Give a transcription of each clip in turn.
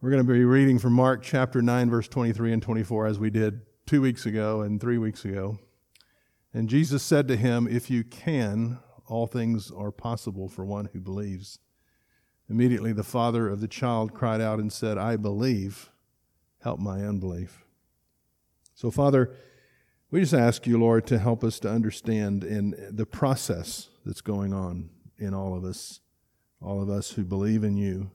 We're going to be reading from Mark chapter 9, verse 23 and 24, as we did two weeks ago and three weeks ago. And Jesus said to him, If you can, all things are possible for one who believes. Immediately the father of the child cried out and said, I believe, help my unbelief. So, Father, we just ask you, Lord, to help us to understand in the process that's going on in all of us, all of us who believe in you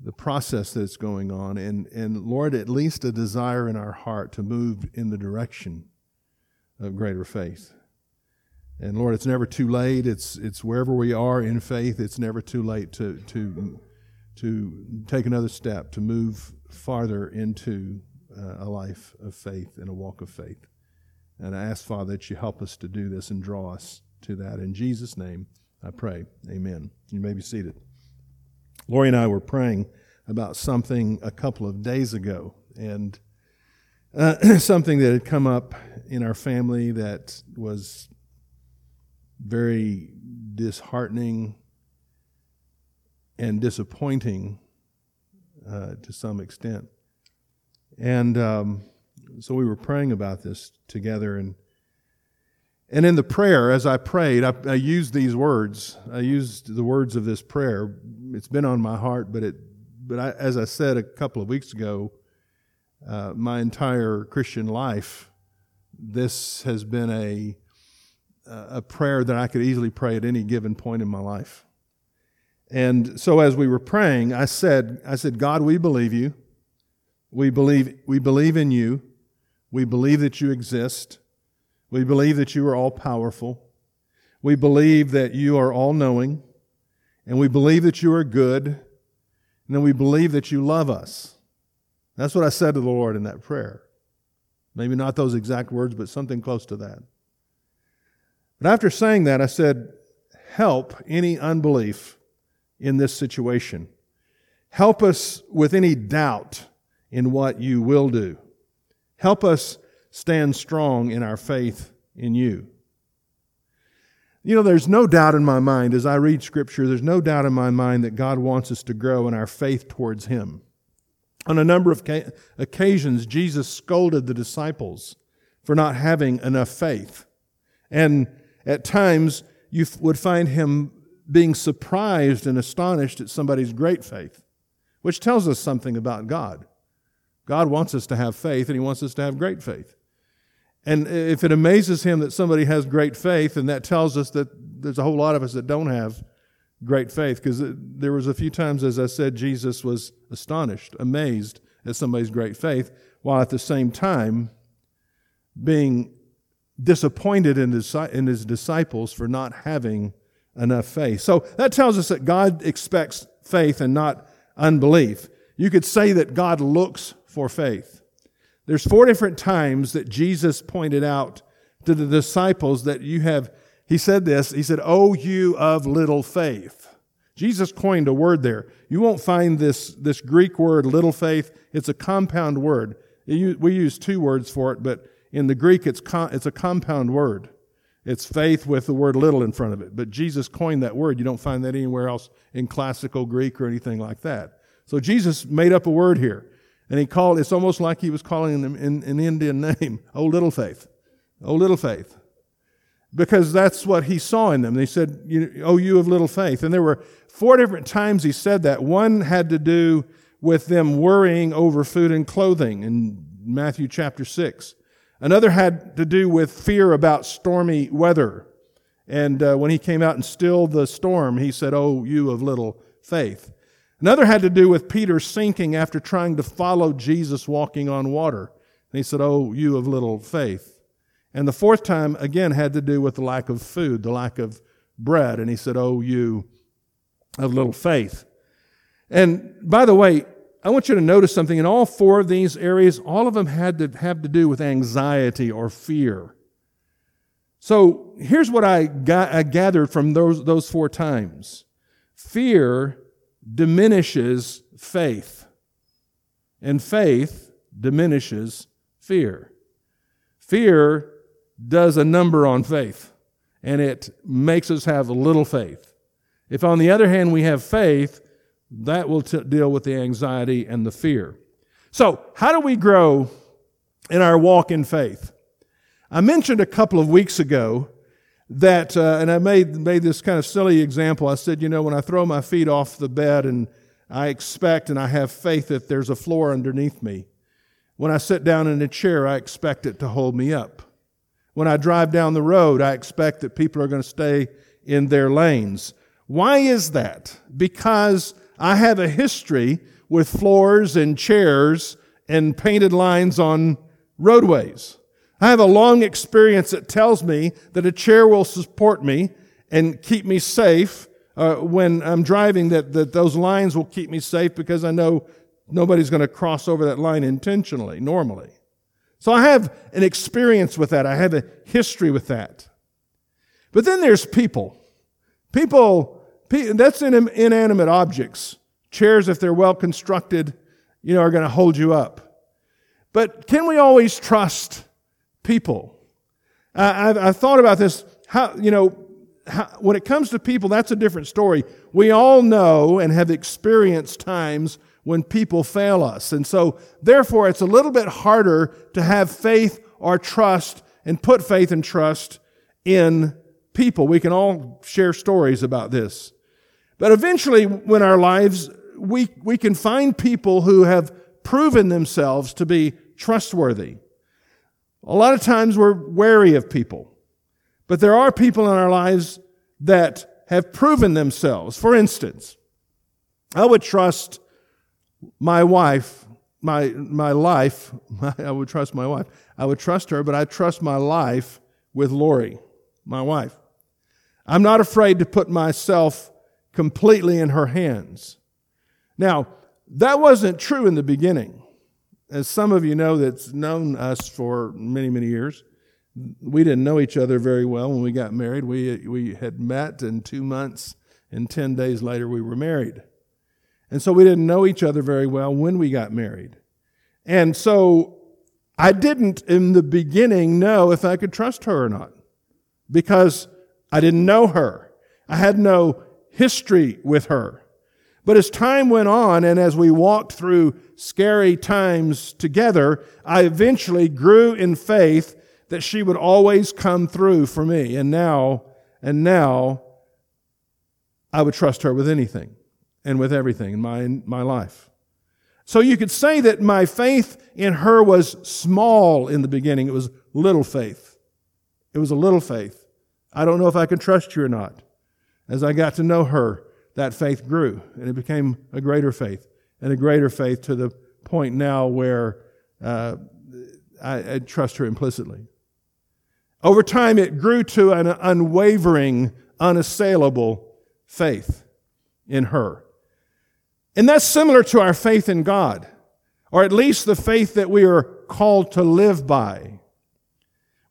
the process that's going on, and, and Lord, at least a desire in our heart to move in the direction of greater faith. And Lord, it's never too late. It's, it's wherever we are in faith, it's never too late to, to, to take another step, to move farther into uh, a life of faith and a walk of faith. And I ask, Father, that you help us to do this and draw us to that. In Jesus' name, I pray. Amen. You may be seated. Lori and I were praying about something a couple of days ago, and uh, something that had come up in our family that was very disheartening and disappointing uh, to some extent. And um, so we were praying about this together, and and in the prayer, as I prayed, I, I, used these words. I used the words of this prayer. It's been on my heart, but it, but I, as I said a couple of weeks ago, uh, my entire Christian life, this has been a a prayer that I could easily pray at any given point in my life. And so, as we were praying, I said, I said, God, we believe you. We believe we believe in you. We believe that you exist. We believe that you are all powerful. We believe that you are all knowing. And we believe that you are good. And then we believe that you love us. That's what I said to the Lord in that prayer. Maybe not those exact words, but something close to that. But after saying that, I said, Help any unbelief in this situation. Help us with any doubt in what you will do. Help us stand strong in our faith in you. You know, there's no doubt in my mind as I read Scripture, there's no doubt in my mind that God wants us to grow in our faith towards Him. On a number of occasions, Jesus scolded the disciples for not having enough faith. And at times, you would find him being surprised and astonished at somebody's great faith, which tells us something about God. God wants us to have faith, and He wants us to have great faith. And if it amazes him that somebody has great faith, and that tells us that there's a whole lot of us that don't have great faith, because there was a few times, as I said, Jesus was astonished, amazed at somebody's great faith, while at the same time being disappointed in his, in his disciples for not having enough faith. So that tells us that God expects faith and not unbelief. You could say that God looks for faith. There's four different times that Jesus pointed out to the disciples that you have, he said this, he said, Oh, you of little faith. Jesus coined a word there. You won't find this, this Greek word, little faith. It's a compound word. We use two words for it, but in the Greek, it's, it's a compound word. It's faith with the word little in front of it. But Jesus coined that word. You don't find that anywhere else in classical Greek or anything like that. So Jesus made up a word here. And he called, it's almost like he was calling them in an Indian name, Oh Little Faith. Oh Little Faith. Because that's what he saw in them. They said, Oh, you of little faith. And there were four different times he said that. One had to do with them worrying over food and clothing in Matthew chapter 6. Another had to do with fear about stormy weather. And uh, when he came out and stilled the storm, he said, Oh, you of little faith. Another had to do with Peter sinking after trying to follow Jesus walking on water. And he said, Oh, you of little faith. And the fourth time, again, had to do with the lack of food, the lack of bread. And he said, Oh, you of little faith. And by the way, I want you to notice something. In all four of these areas, all of them had to have to do with anxiety or fear. So here's what I, got, I gathered from those, those four times fear diminishes faith, and faith diminishes fear. Fear does a number on faith, and it makes us have a little faith. If, on the other hand, we have faith, That will t- deal with the anxiety and the fear. So, how do we grow in our walk in faith? I mentioned a couple of weeks ago that, uh, and I made, made this kind of silly example. I said, you know, when I throw my feet off the bed and I expect and I have faith that there's a floor underneath me. When I sit down in a chair, I expect it to hold me up. When I drive down the road, I expect that people are going to stay in their lanes. Why is that? Because I have a history with floors and chairs and painted lines on roadways. I have a long experience that tells me that a chair will support me and keep me safe uh, when I'm driving, that, that those lines will keep me safe because I know nobody's going to cross over that line intentionally, normally. So I have an experience with that. I have a history with that. But then there's people. People, that's in inanimate objects. Chairs, if they're well constructed, you know, are going to hold you up. But can we always trust people. I've, I've thought about this. How, you know, how, when it comes to people, that's a different story. We all know and have experienced times when people fail us. And so, therefore, it's a little bit harder to have faith or trust and put faith and trust in people. We can all share stories about this. But eventually, when our lives, we, we can find people who have proven themselves to be trustworthy. A lot of times we're wary of people, but there are people in our lives that have proven themselves. For instance, I would trust my wife, my, my life, I would trust my wife. I would trust her, but I trust my life with Lori, my wife. I'm not afraid to put myself completely in her hands. Now, that wasn't true in the beginning as some of you know that's known us for many, many years, we didn't know each other very well when we got married. We, we had met, and two months and 10 days later, we were married. And so we didn't know each other very well when we got married. And so I didn't, in the beginning, know if I could trust her or not because I didn't know her. I had no history with her. But as time went on and as we walked through scary times together, I eventually grew in faith that she would always come through for me. And now, and now, I would trust her with anything and with everything in my, in my life. So you could say that my faith in her was small in the beginning. It was little faith. It was a little faith. I don't know if I can trust you or not. As I got to know her, that faith grew and it became a greater faith and a greater faith to the point now where uh, I, I trust her implicitly. Over time, it grew to an unwavering, unassailable faith in her. And that's similar to our faith in God, or at least the faith that we are called to live by.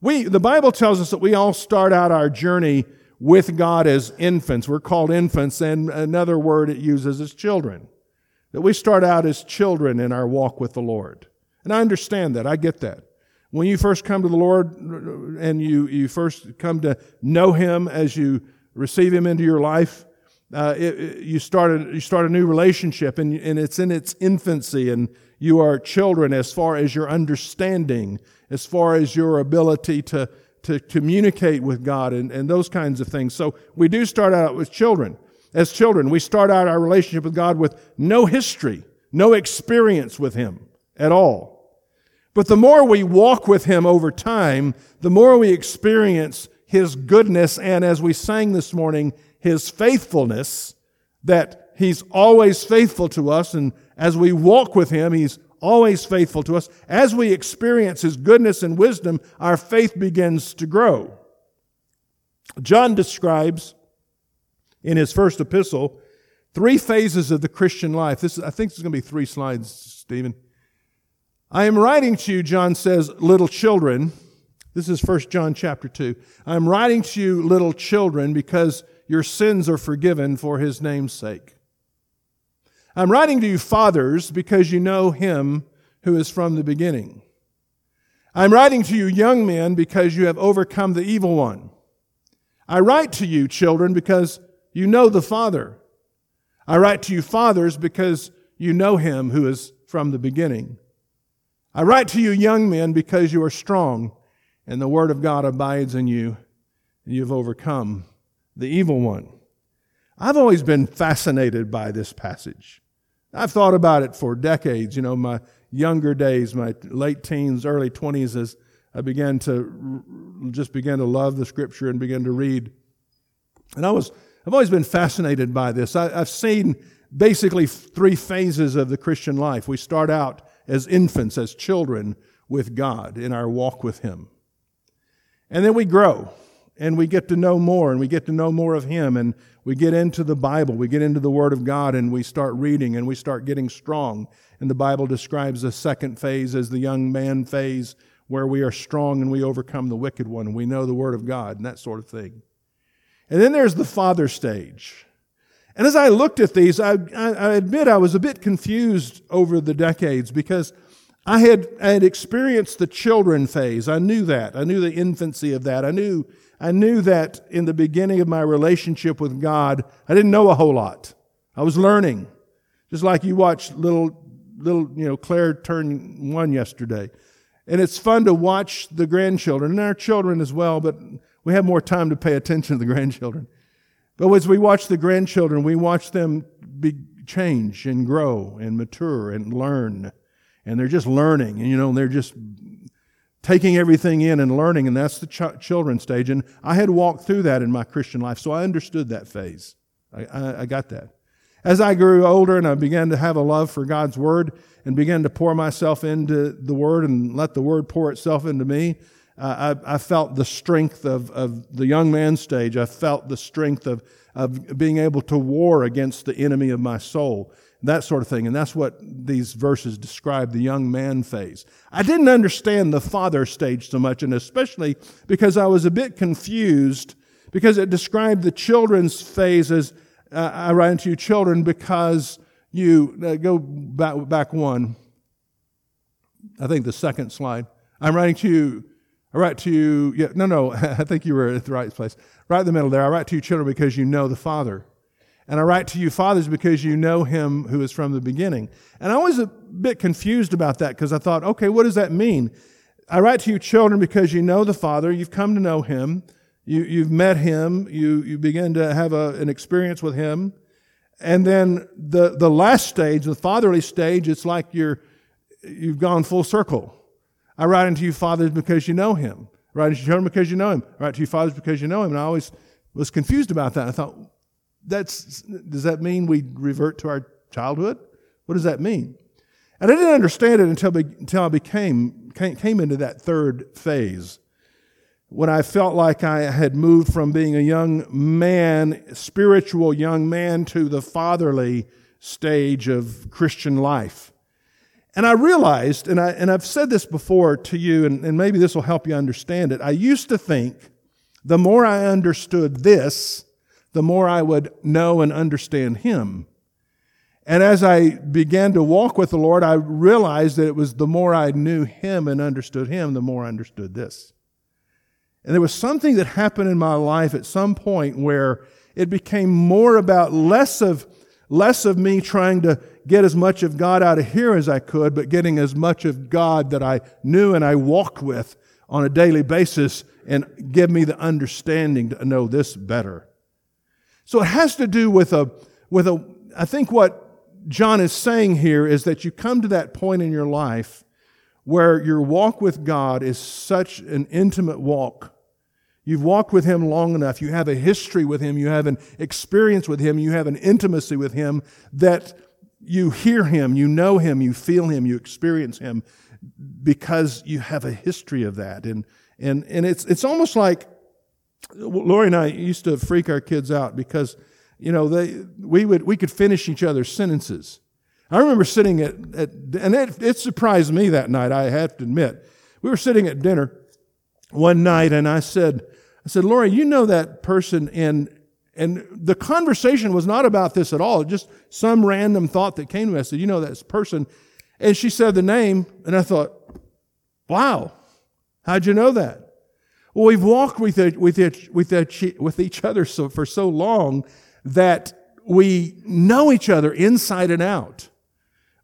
We, the Bible tells us that we all start out our journey with God as infants. We're called infants, and another word it uses is children. That we start out as children in our walk with the Lord. And I understand that. I get that. When you first come to the Lord and you, you first come to know Him as you receive Him into your life, uh, it, it, you, start a, you start a new relationship and, and it's in its infancy and you are children as far as your understanding, as far as your ability to, to communicate with God and, and those kinds of things. So we do start out with children. As children, we start out our relationship with God with no history, no experience with Him at all. But the more we walk with Him over time, the more we experience His goodness and, as we sang this morning, His faithfulness, that He's always faithful to us. And as we walk with Him, He's always faithful to us. As we experience His goodness and wisdom, our faith begins to grow. John describes in his first epistle three phases of the Christian life. This, is, I think this is going to be three slides, Stephen. I am writing to you, John says, little children. This is 1 John chapter 2. I am writing to you, little children, because your sins are forgiven for his name's sake. I'm writing to you, fathers, because you know him who is from the beginning. I'm writing to you, young men, because you have overcome the evil one. I write to you, children, because you know the Father. I write to you, fathers, because you know him who is from the beginning. I write to you, young men, because you are strong, and the word of God abides in you, and you've overcome the evil one. I've always been fascinated by this passage. I've thought about it for decades, you know, my younger days, my late teens, early 20s, as I began to just began to love the scripture and began to read. And I was, I've always been fascinated by this. I, I've seen basically three phases of the Christian life. We start out as infants, as children with God in our walk with Him. And then we grow and we get to know more and we get to know more of Him and we get into the Bible, we get into the Word of God and we start reading and we start getting strong. And the Bible describes the second phase as the young man phase where we are strong and we overcome the wicked one and we know the Word of God and that sort of thing. And then there's the father stage. And as I looked at these, I, I, admit I was a bit confused over the decades because I had, I had experienced the children phase. I knew that. I knew the infancy of that. I knew, I knew that in the beginning of my relationship with God, I didn't know a whole lot. I was learning. Just like you watched little, little, you know, Claire turn one yesterday. And it's fun to watch the grandchildren and our children as well, but we have more time to pay attention to the grandchildren. But as we watch the grandchildren, we watch them be, change and grow and mature and learn. And they're just learning, and you know, they're just taking everything in and learning, and that's the ch- children stage. And I had walked through that in my Christian life, so I understood that phase. I, I, I got that. As I grew older and I began to have a love for God's Word and began to pour myself into the Word and let the Word pour itself into me, uh, I, I, felt the strength of, of the young man stage. I felt the strength of, of being able to war against the enemy of my soul, that sort of thing. And that's what these verses describe the young man phase. I didn't understand the father stage so much, and especially because I was a bit confused because it described the children's phase as uh, I write unto you children because you uh, go back, back one. I think the second slide. I'm writing to you. I write to you. Yeah, no, no. I think you were at the right place. Right in the middle there. I write to you children because you know the Father. And I write to you fathers because you know him who is from the beginning. And I was a bit confused about that because I thought, okay, what does that mean? I write to you children because you know the Father. You've come to know him. You, you've met him. You, you begin to have a, an experience with him. And then the, the last stage, the fatherly stage, it's like you're, you've gone full circle. I write unto you fathers because you know him. I write unto you children because you know him. I write to you fathers because you know him. And I always was confused about that. I thought, that's, does that mean we revert to our childhood? What does that mean? And I didn't understand it until, until I became, came, into that third phase when I felt like I had moved from being a young man, spiritual young man, to the fatherly stage of Christian life. And I realized, and, I, and I've said this before to you, and, and maybe this will help you understand it. I used to think the more I understood this, the more I would know and understand Him. And as I began to walk with the Lord, I realized that it was the more I knew Him and understood Him, the more I understood this. And there was something that happened in my life at some point where it became more about less of, less of me trying to get as much of God out of here as I could, but getting as much of God that I knew and I walked with on a daily basis and give me the understanding to know this better. So it has to do with a, with a, I think what John is saying here is that you come to that point in your life where your walk with God is such an intimate walk You've walked with Him long enough. You have a history with Him. You have an experience with Him. You have an intimacy with Him that you hear Him, you know Him, you feel Him, you experience Him because you have a history of that. And, and, and it's, it's almost like Lori and I used to freak our kids out because, you know, they, we, would, we could finish each other's sentences. I remember sitting at, at and it, it surprised me that night, I have to admit. We were sitting at dinner one night and I said, I said, Lori, you know that person and and the conversation was not about this at all, just some random thought that came to me. I said, You know that person. And she said the name, and I thought, Wow, how'd you know that? Well, we've walked with, with, with, with each other so, for so long that we know each other inside and out.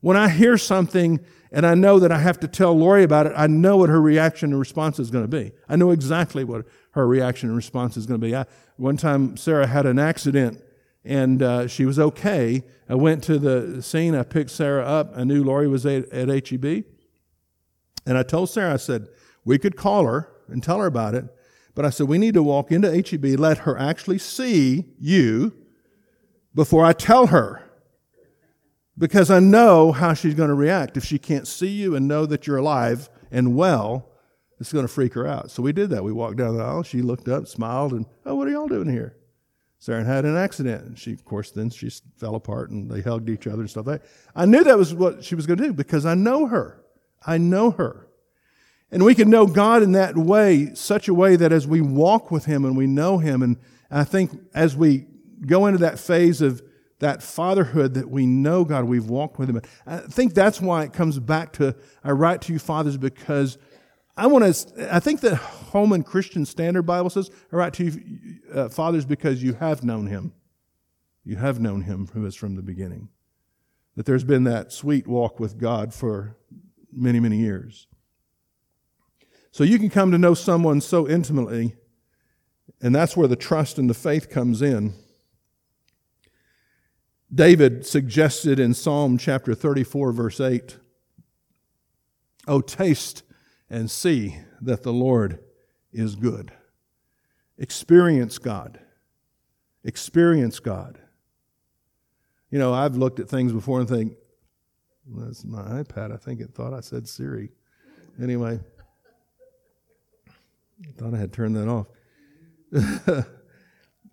When I hear something and I know that I have to tell Lori about it, I know what her reaction and response is going to be. I know exactly what her reaction and response is going to be. I, one time, Sarah had an accident and uh, she was okay. I went to the scene. I picked Sarah up. I knew Lori was at, at HEB. And I told Sarah, I said, we could call her and tell her about it. But I said, we need to walk into HEB, let her actually see you before I tell her. Because I know how she's going to react. If she can't see you and know that you're alive and well, it's going to freak her out. So we did that. We walked down the aisle. She looked up, smiled, and, oh, what are y'all doing here? Sarah had an accident. And she, of course, then she fell apart and they hugged each other and stuff like that. I knew that was what she was going to do because I know her. I know her. And we can know God in that way, such a way that as we walk with Him and we know Him, and I think as we go into that phase of that fatherhood that we know God, we've walked with Him. I think that's why it comes back to I write to you, fathers, because I want to. I think the Holman Christian Standard Bible says I write to you, uh, fathers, because you have known Him. You have known Him who is from the beginning. That there's been that sweet walk with God for many, many years. So you can come to know someone so intimately, and that's where the trust and the faith comes in. David suggested in Psalm chapter 34, verse 8, Oh, taste and see that the Lord is good. Experience God. Experience God. You know, I've looked at things before and think, that's my iPad. I think it thought I said Siri. Anyway, I thought I had turned that off.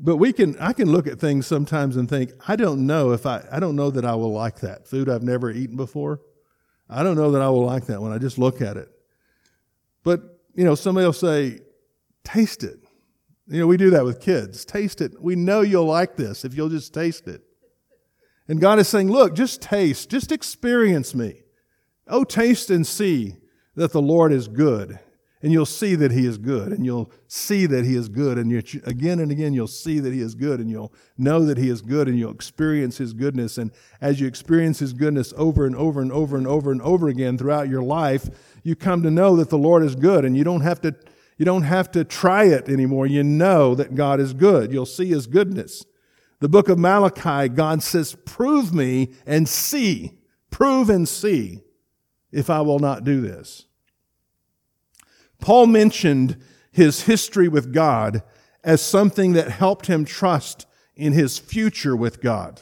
but we can I can look at things sometimes and think, I don't know if I I don't know that I will like that. Food I've never eaten before. I don't know that I will like that when I just look at it. But, you know, somebody will say, taste it. You know, we do that with kids. Taste it. We know you'll like this if you'll just taste it. And God is saying, look, just taste, just experience me. Oh, taste and see that the Lord is good and you'll see that he is good and you'll see that he is good and you, again and again you'll see that he is good and you'll know that he is good and you'll experience his goodness. And as you experience his goodness over and over and over and over and over again throughout your life you come to know that the lord is good and you don't have to you don't have to try it anymore. You know that god is good. You'll see his goodness. The book of malachi god says prove me and see prove and see if i will not do this Paul mentioned his history with God as something that helped him trust in his future with God.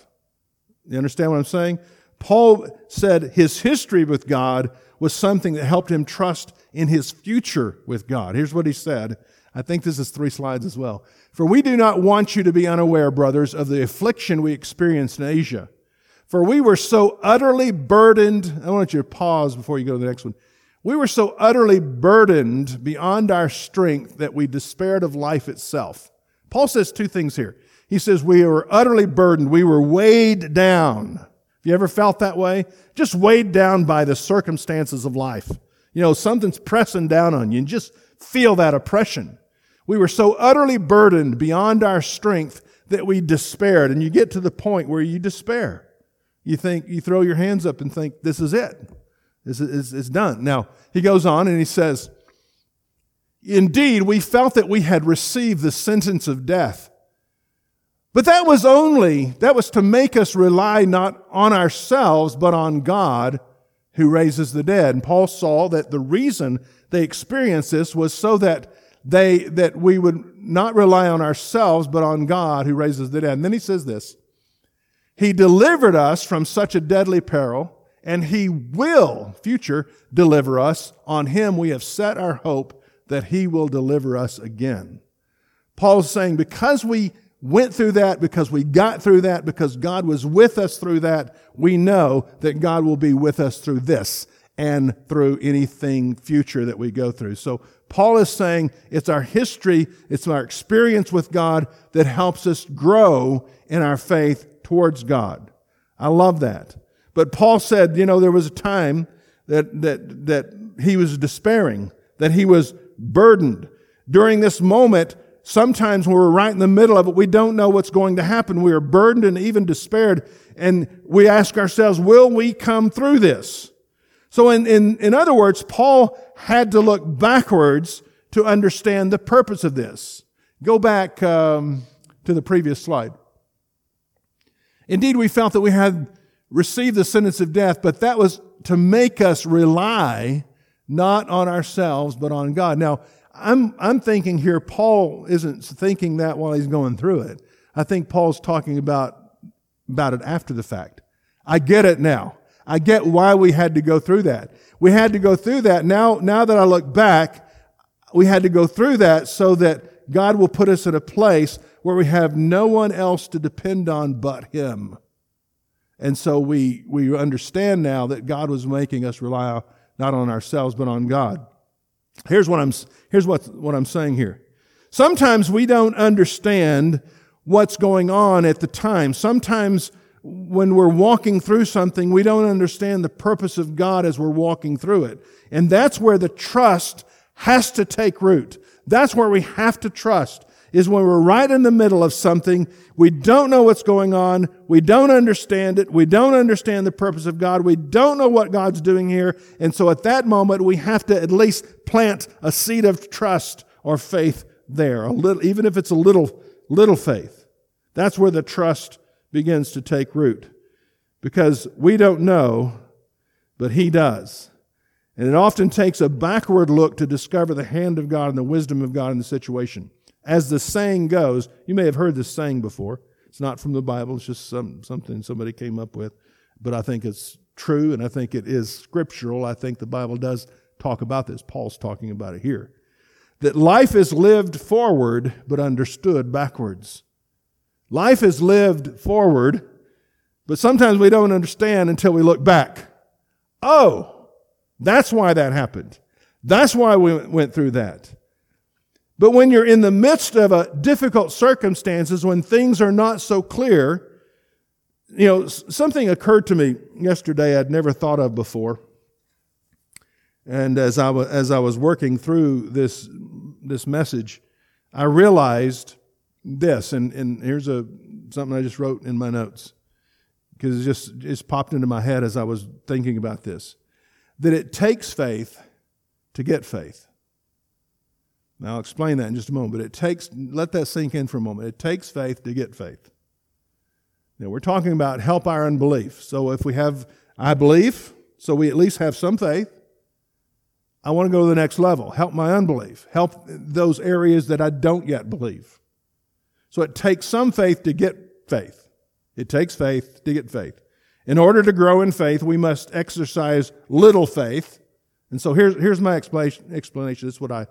You understand what I'm saying? Paul said his history with God was something that helped him trust in his future with God. Here's what he said. I think this is three slides as well. For we do not want you to be unaware, brothers, of the affliction we experienced in Asia. For we were so utterly burdened. I want you to pause before you go to the next one. We were so utterly burdened beyond our strength that we despaired of life itself. Paul says two things here. He says we were utterly burdened. We were weighed down. Have you ever felt that way? Just weighed down by the circumstances of life. You know, something's pressing down on you and just feel that oppression. We were so utterly burdened beyond our strength that we despaired. And you get to the point where you despair. You think, you throw your hands up and think, this is it. It's, it's, it's done. Now, he goes on and he says, Indeed, we felt that we had received the sentence of death. But that was only, that was to make us rely not on ourselves, but on God who raises the dead. And Paul saw that the reason they experienced this was so that they, that we would not rely on ourselves, but on God who raises the dead. And then he says this, He delivered us from such a deadly peril and he will, future, deliver us. On him we have set our hope that he will deliver us again. Paul's saying because we went through that, because we got through that, because God was with us through that, we know that God will be with us through this and through anything future that we go through. So Paul is saying it's our history, it's our experience with God that helps us grow in our faith towards God. I love that. But Paul said, you know, there was a time that, that, that he was despairing, that he was burdened. During this moment, sometimes when we're right in the middle of it, we don't know what's going to happen. We are burdened and even despaired. And we ask ourselves, will we come through this? So in, in, in other words, Paul had to look backwards to understand the purpose of this. Go back um, to the previous slide. Indeed, we felt that we had received the sentence of death, but that was to make us rely not on ourselves, but on God. Now, I'm, I'm thinking here, Paul isn't thinking that while he's going through it. I think Paul's talking about, about it after the fact. I get it now. I get why we had to go through that. We had to go through that. Now, now that I look back, we had to go through that so that God will put us in a place where we have no one else to depend on but Him. And so we, we understand now that God was making us rely not on ourselves, but on God. Here's what I'm, here's what, what I'm saying here. Sometimes we don't understand what's going on at the time. Sometimes when we're walking through something, we don't understand the purpose of God as we're walking through it. And that's where the trust has to take root. That's where we have to trust is when we're right in the middle of something. We don't know what's going on. We don't understand it. We don't understand the purpose of God. We don't know what God's doing here. And so at that moment, we have to at least plant a seed of trust or faith there, a little, even if it's a little, little faith. That's where the trust begins to take root. Because we don't know, but He does. And it often takes a backward look to discover the hand of God and the wisdom of God in the situation. As the saying goes, you may have heard this saying before. It's not from the Bible, it's just some, something somebody came up with. But I think it's true and I think it is scriptural. I think the Bible does talk about this. Paul's talking about it here. That life is lived forward but understood backwards. Life is lived forward, but sometimes we don't understand until we look back. Oh, that's why that happened. That's why we went through that. But when you're in the midst of a difficult circumstances, when things are not so clear, you know, something occurred to me yesterday I'd never thought of before. And as I was, as I was working through this, this message, I realized this, and, and here's a, something I just wrote in my notes because it just, just popped into my head as I was thinking about this. That it takes faith to get faith. Now, I'll explain that in just a moment, but it takes, let that sink in for a moment. It takes faith to get faith. Now, we're talking about help our unbelief. So if we have, I believe, so we at least have some faith. I want to go to the next level. Help my unbelief. Help those areas that I don't yet believe. So it takes some faith to get faith. It takes faith to get faith. In order to grow in faith, we must exercise little faith. And so here's, here's my explanation. This is what I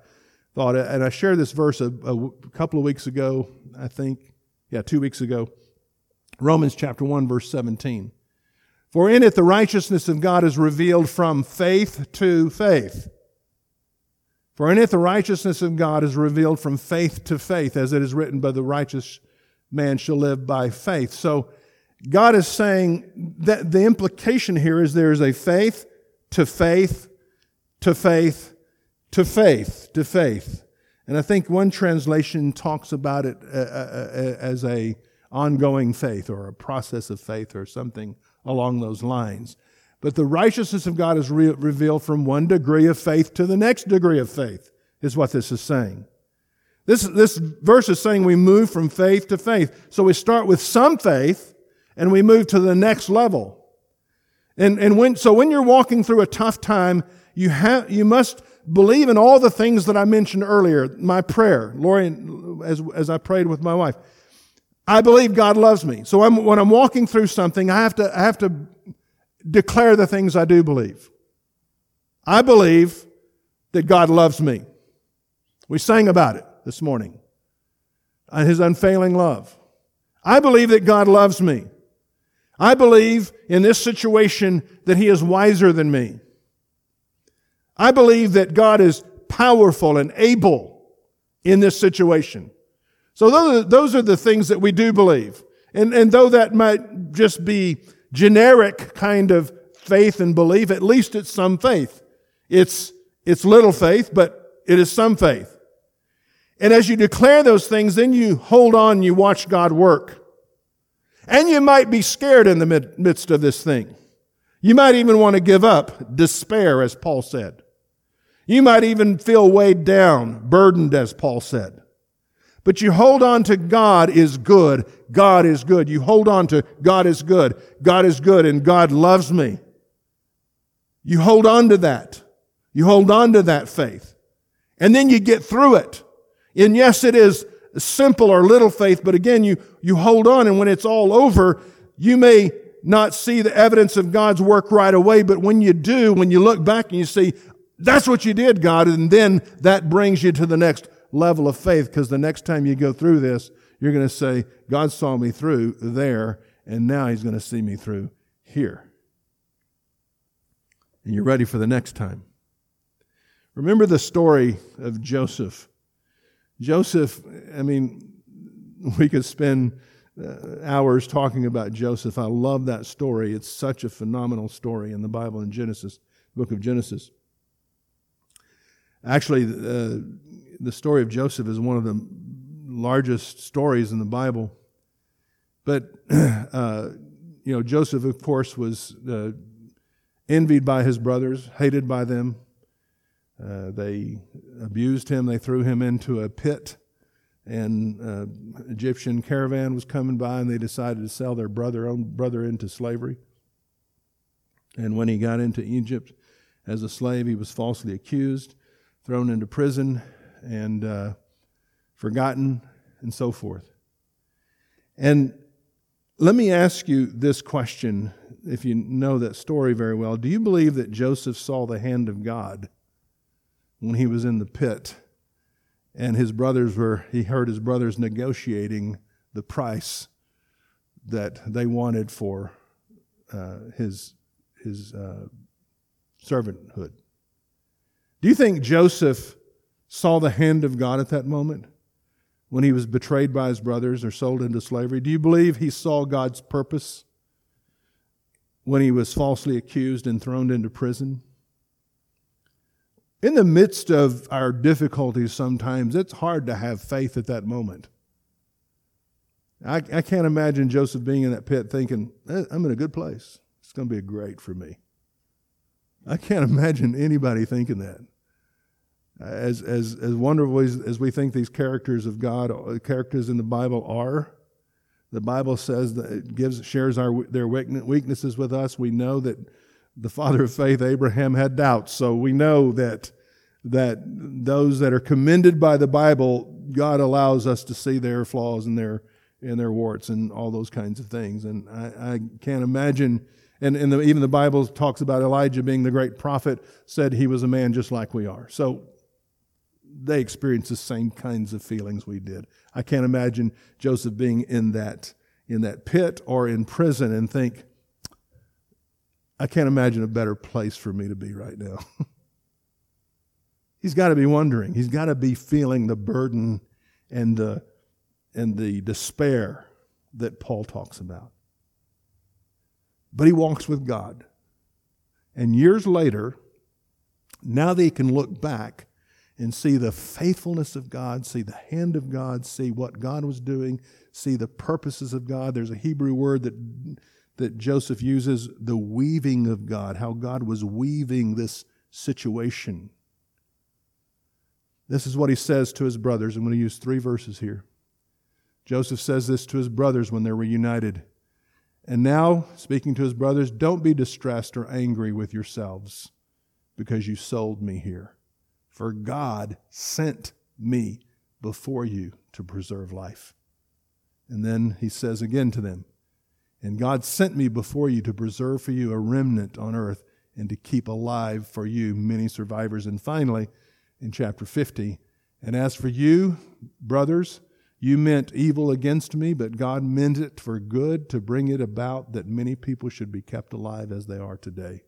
thought, and I shared this verse a, a couple of weeks ago, I think, yeah, two weeks ago. Romans chapter 1, verse 17. For in it the righteousness of God is revealed from faith to faith. For in it the righteousness of God is revealed from faith to faith, as it is written, by the righteous man shall live by faith. So God is saying that the implication here is there is a faith to faith to faith to faith, to faith. And I think one translation talks about it uh, uh, uh, as a ongoing faith or a process of faith or something along those lines. But the righteousness of God is re- revealed from one degree of faith to the next degree of faith, is what this is saying. This, this verse is saying we move from faith to faith. So we start with some faith and we move to the next level. And, and when, so when you're walking through a tough time, you have, you must believe in all the things that I mentioned earlier. My prayer, Lori, as, as I prayed with my wife. I believe God loves me. So I'm, when I'm walking through something, I have to, I have to declare the things I do believe. I believe that God loves me. We sang about it this morning. Uh, his unfailing love. I believe that God loves me. I believe in this situation that He is wiser than me. I believe that God is powerful and able in this situation. So those are, the things that we do believe. And, and though that might just be generic kind of faith and belief, at least it's some faith. It's, it's little faith, but it is some faith. And as you declare those things, then you hold on, you watch God work. And you might be scared in the midst of this thing. You might even want to give up, despair, as Paul said. You might even feel weighed down, burdened, as Paul said. But you hold on to God is good. God is good. You hold on to God is good. God is good and God loves me. You hold on to that. You hold on to that faith. And then you get through it. And yes, it is simple or little faith, but again, you, you hold on and when it's all over, you may not see the evidence of God's work right away, but when you do, when you look back and you see, that's what you did, God, and then that brings you to the next level of faith because the next time you go through this, you're going to say, God saw me through there, and now He's going to see me through here. And you're ready for the next time. Remember the story of Joseph. Joseph, I mean, we could spend uh, hours talking about Joseph. I love that story. It's such a phenomenal story in the Bible in Genesis, book of Genesis. Actually, uh, the story of Joseph is one of the largest stories in the Bible. But, uh, you know, Joseph, of course, was uh, envied by his brothers, hated by them. Uh, they abused him, they threw him into a pit, and uh, Egyptian caravan was coming by, and they decided to sell their brother, own brother into slavery. And when he got into Egypt as a slave, he was falsely accused, thrown into prison, and uh, forgotten, and so forth. And let me ask you this question, if you know that story very well. Do you believe that Joseph saw the hand of God when he was in the pit and his brothers were, he heard his brothers negotiating the price that they wanted for uh, his, his uh, servanthood? Do you think Joseph saw the hand of God at that moment when he was betrayed by his brothers or sold into slavery? Do you believe he saw God's purpose when he was falsely accused and thrown into prison? In the midst of our difficulties, sometimes it's hard to have faith at that moment. I, I can't imagine Joseph being in that pit thinking, eh, I'm in a good place. It's going to be great for me. I can't imagine anybody thinking that as, as, as wonderful as, as we think these characters of God, characters in the Bible are, the Bible says that it gives, shares our, their weaknesses with us. We know that the father of faith, Abraham, had doubts. So we know that, that those that are commended by the Bible, God allows us to see their flaws and their, and their warts and all those kinds of things. And I, I can't imagine, and, and the, even the Bible talks about Elijah being the great prophet, said he was a man just like we are. So they experienced the same kinds of feelings we did. I can't imagine Joseph being in that in that pit or in prison and think, I can't imagine a better place for me to be right now. He's got to be wondering. He's got to be feeling the burden and the and the despair that Paul talks about. But he walks with God. And years later, now that he can look back and see the faithfulness of God, see the hand of God, see what God was doing, see the purposes of God. There's a Hebrew word that, that Joseph uses, the weaving of God, how God was weaving this situation. This is what he says to his brothers. I'm going to use three verses here. Joseph says this to his brothers when they're reunited. And now, speaking to his brothers, don't be distressed or angry with yourselves because you sold me here for God sent me before you to preserve life. And then he says again to them, And God sent me before you to preserve for you a remnant on earth and to keep alive for you many survivors. And finally, in chapter 50, and as for you, brothers, you meant evil against me, but God meant it for good to bring it about that many people should be kept alive as they are today.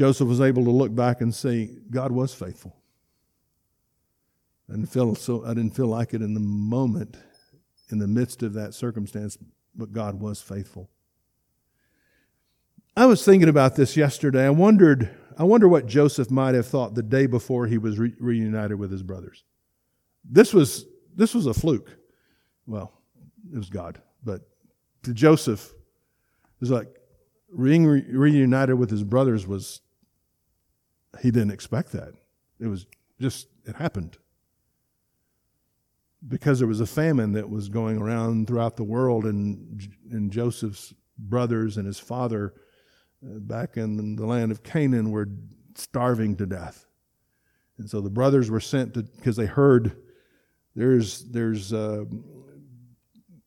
Joseph was able to look back and see God was faithful. I didn't feel so I didn't feel like it in the moment, in the midst of that circumstance, but God was faithful. I was thinking about this yesterday. I wondered, I wonder what Joseph might have thought the day before he was re- reunited with his brothers. This was, this was a fluke. Well, it was God. But to Joseph, it was like being re- reunited with his brothers was, he didn't expect that. It was just, it happened. Because there was a famine that was going around throughout the world, and, and Joseph's brothers and his father uh, back in the land of Canaan were starving to death. And so the brothers were sent to, because they heard there's, there's, uh,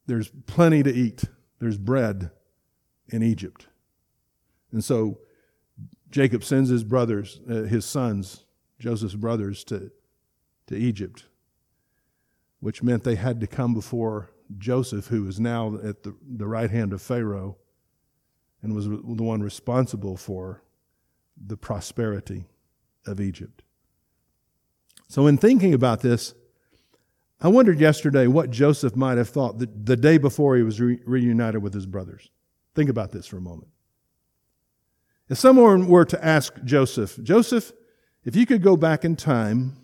there's plenty to eat, there's bread in Egypt. And so Jacob sends his brothers, uh, his sons, Joseph's brothers, to, to Egypt, which meant they had to come before Joseph, who was now at the, the right hand of Pharaoh and was the one responsible for the prosperity of Egypt. So, in thinking about this, I wondered yesterday what Joseph might have thought the, the day before he was re- reunited with his brothers. Think about this for a moment. If someone were to ask Joseph, Joseph, if you could go back in time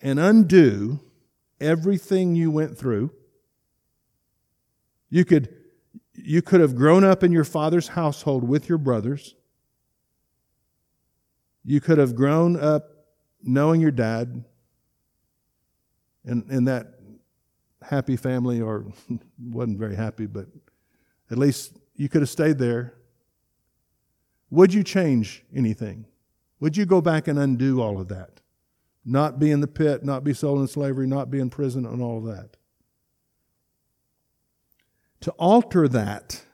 and undo everything you went through, you could, you could have grown up in your father's household with your brothers. You could have grown up knowing your dad and in that happy family, or wasn't very happy, but at least you could have stayed there. Would you change anything? Would you go back and undo all of that? Not be in the pit, not be sold in slavery, not be in prison, and all of that. To alter that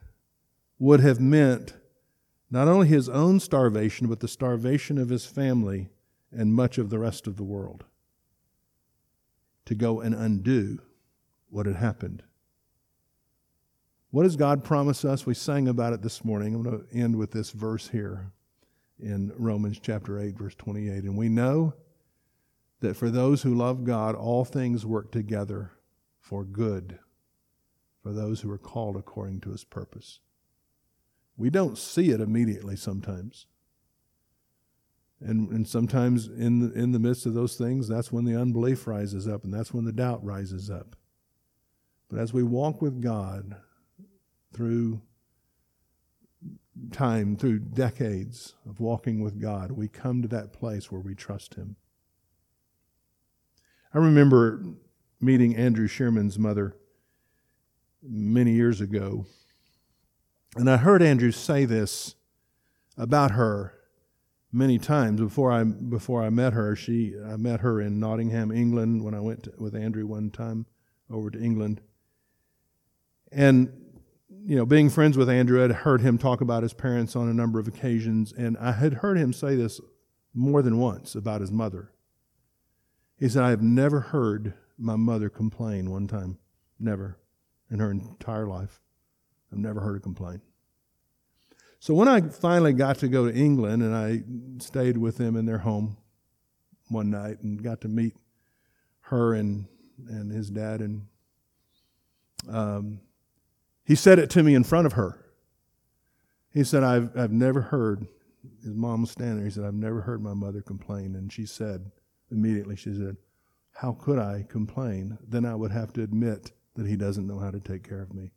would have meant not only his own starvation, but the starvation of his family and much of the rest of the world. To go and undo what had happened. What does God promise us? We sang about it this morning. I'm going to end with this verse here in Romans chapter 8, verse 28. And we know that for those who love God, all things work together for good, for those who are called according to his purpose. We don't see it immediately sometimes. And, and sometimes in the, in the midst of those things, that's when the unbelief rises up and that's when the doubt rises up. But as we walk with God, through time, through decades of walking with God, we come to that place where we trust Him. I remember meeting Andrew Sherman's mother many years ago, and I heard Andrew say this about her many times before I before I met her. She I met her in Nottingham, England, when I went to, with Andrew one time over to England, and you know, being friends with Andrew, I'd heard him talk about his parents on a number of occasions, and I had heard him say this more than once about his mother. He said, I have never heard my mother complain one time. Never. In her entire life. I've never heard her complain. So when I finally got to go to England and I stayed with them in their home one night and got to meet her and, and his dad and um, he said it to me in front of her. He said, I've, I've never heard, his mom was standing there. He said, I've never heard my mother complain. And she said, immediately, she said, How could I complain? Then I would have to admit that he doesn't know how to take care of me.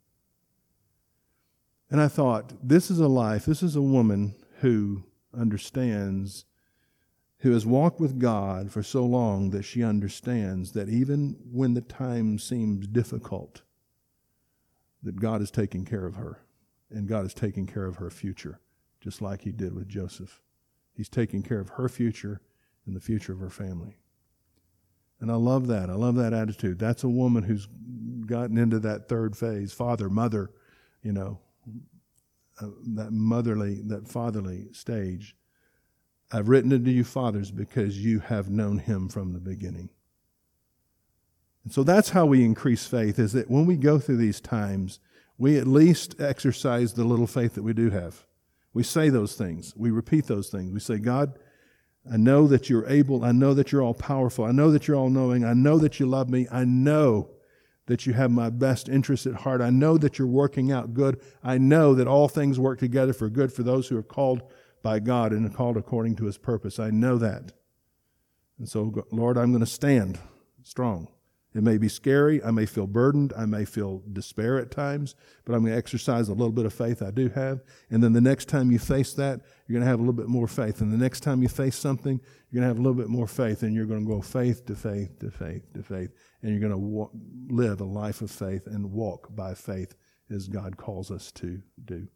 And I thought, this is a life, this is a woman who understands, who has walked with God for so long that she understands that even when the time seems difficult, that God is taking care of her and God is taking care of her future, just like He did with Joseph. He's taking care of her future and the future of her family. And I love that. I love that attitude. That's a woman who's gotten into that third phase father, mother, you know, uh, that motherly, that fatherly stage. I've written it to you, fathers, because you have known him from the beginning. And so that's how we increase faith is that when we go through these times, we at least exercise the little faith that we do have. We say those things. We repeat those things. We say, God, I know that you're able. I know that you're all powerful. I know that you're all knowing. I know that you love me. I know that you have my best interest at heart. I know that you're working out good. I know that all things work together for good for those who are called by God and are called according to his purpose. I know that. And so, Lord, I'm going to stand strong. It may be scary. I may feel burdened. I may feel despair at times, but I'm going to exercise a little bit of faith I do have. And then the next time you face that, you're going to have a little bit more faith. And the next time you face something, you're going to have a little bit more faith. And you're going to go faith to faith to faith to faith. And you're going to live a life of faith and walk by faith as God calls us to do.